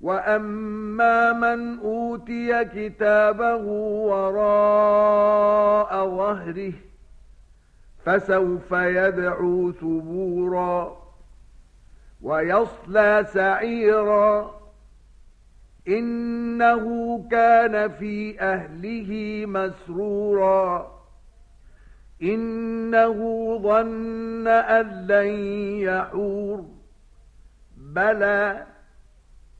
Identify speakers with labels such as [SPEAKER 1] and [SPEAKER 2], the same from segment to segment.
[SPEAKER 1] وأما من أوتي كتابه وراء ظهره فسوف يدعو ثبورا ويصلى سعيرا إنه كان في أهله مسرورا إنه ظن أن لن يحور بلى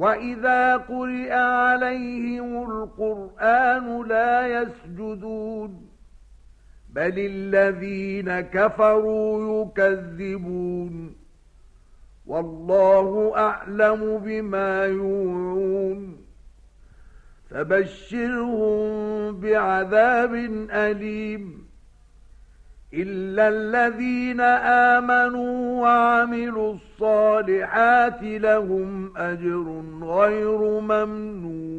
[SPEAKER 1] وَإِذَا قُرِئَ عَلَيْهِمُ الْقُرْآنُ لَا يَسْجُدُونَ بَلِ الَّذِينَ كَفَرُوا يُكَذِّبُونَ وَاللَّهُ أَعْلَمُ بِمَا يُوعُونَ فَبَشِّرْهُم بِعَذَابٍ أَلِيمٍ إلا الذين آمنوا وعملوا الصالحات لهم أجر غير ممنون.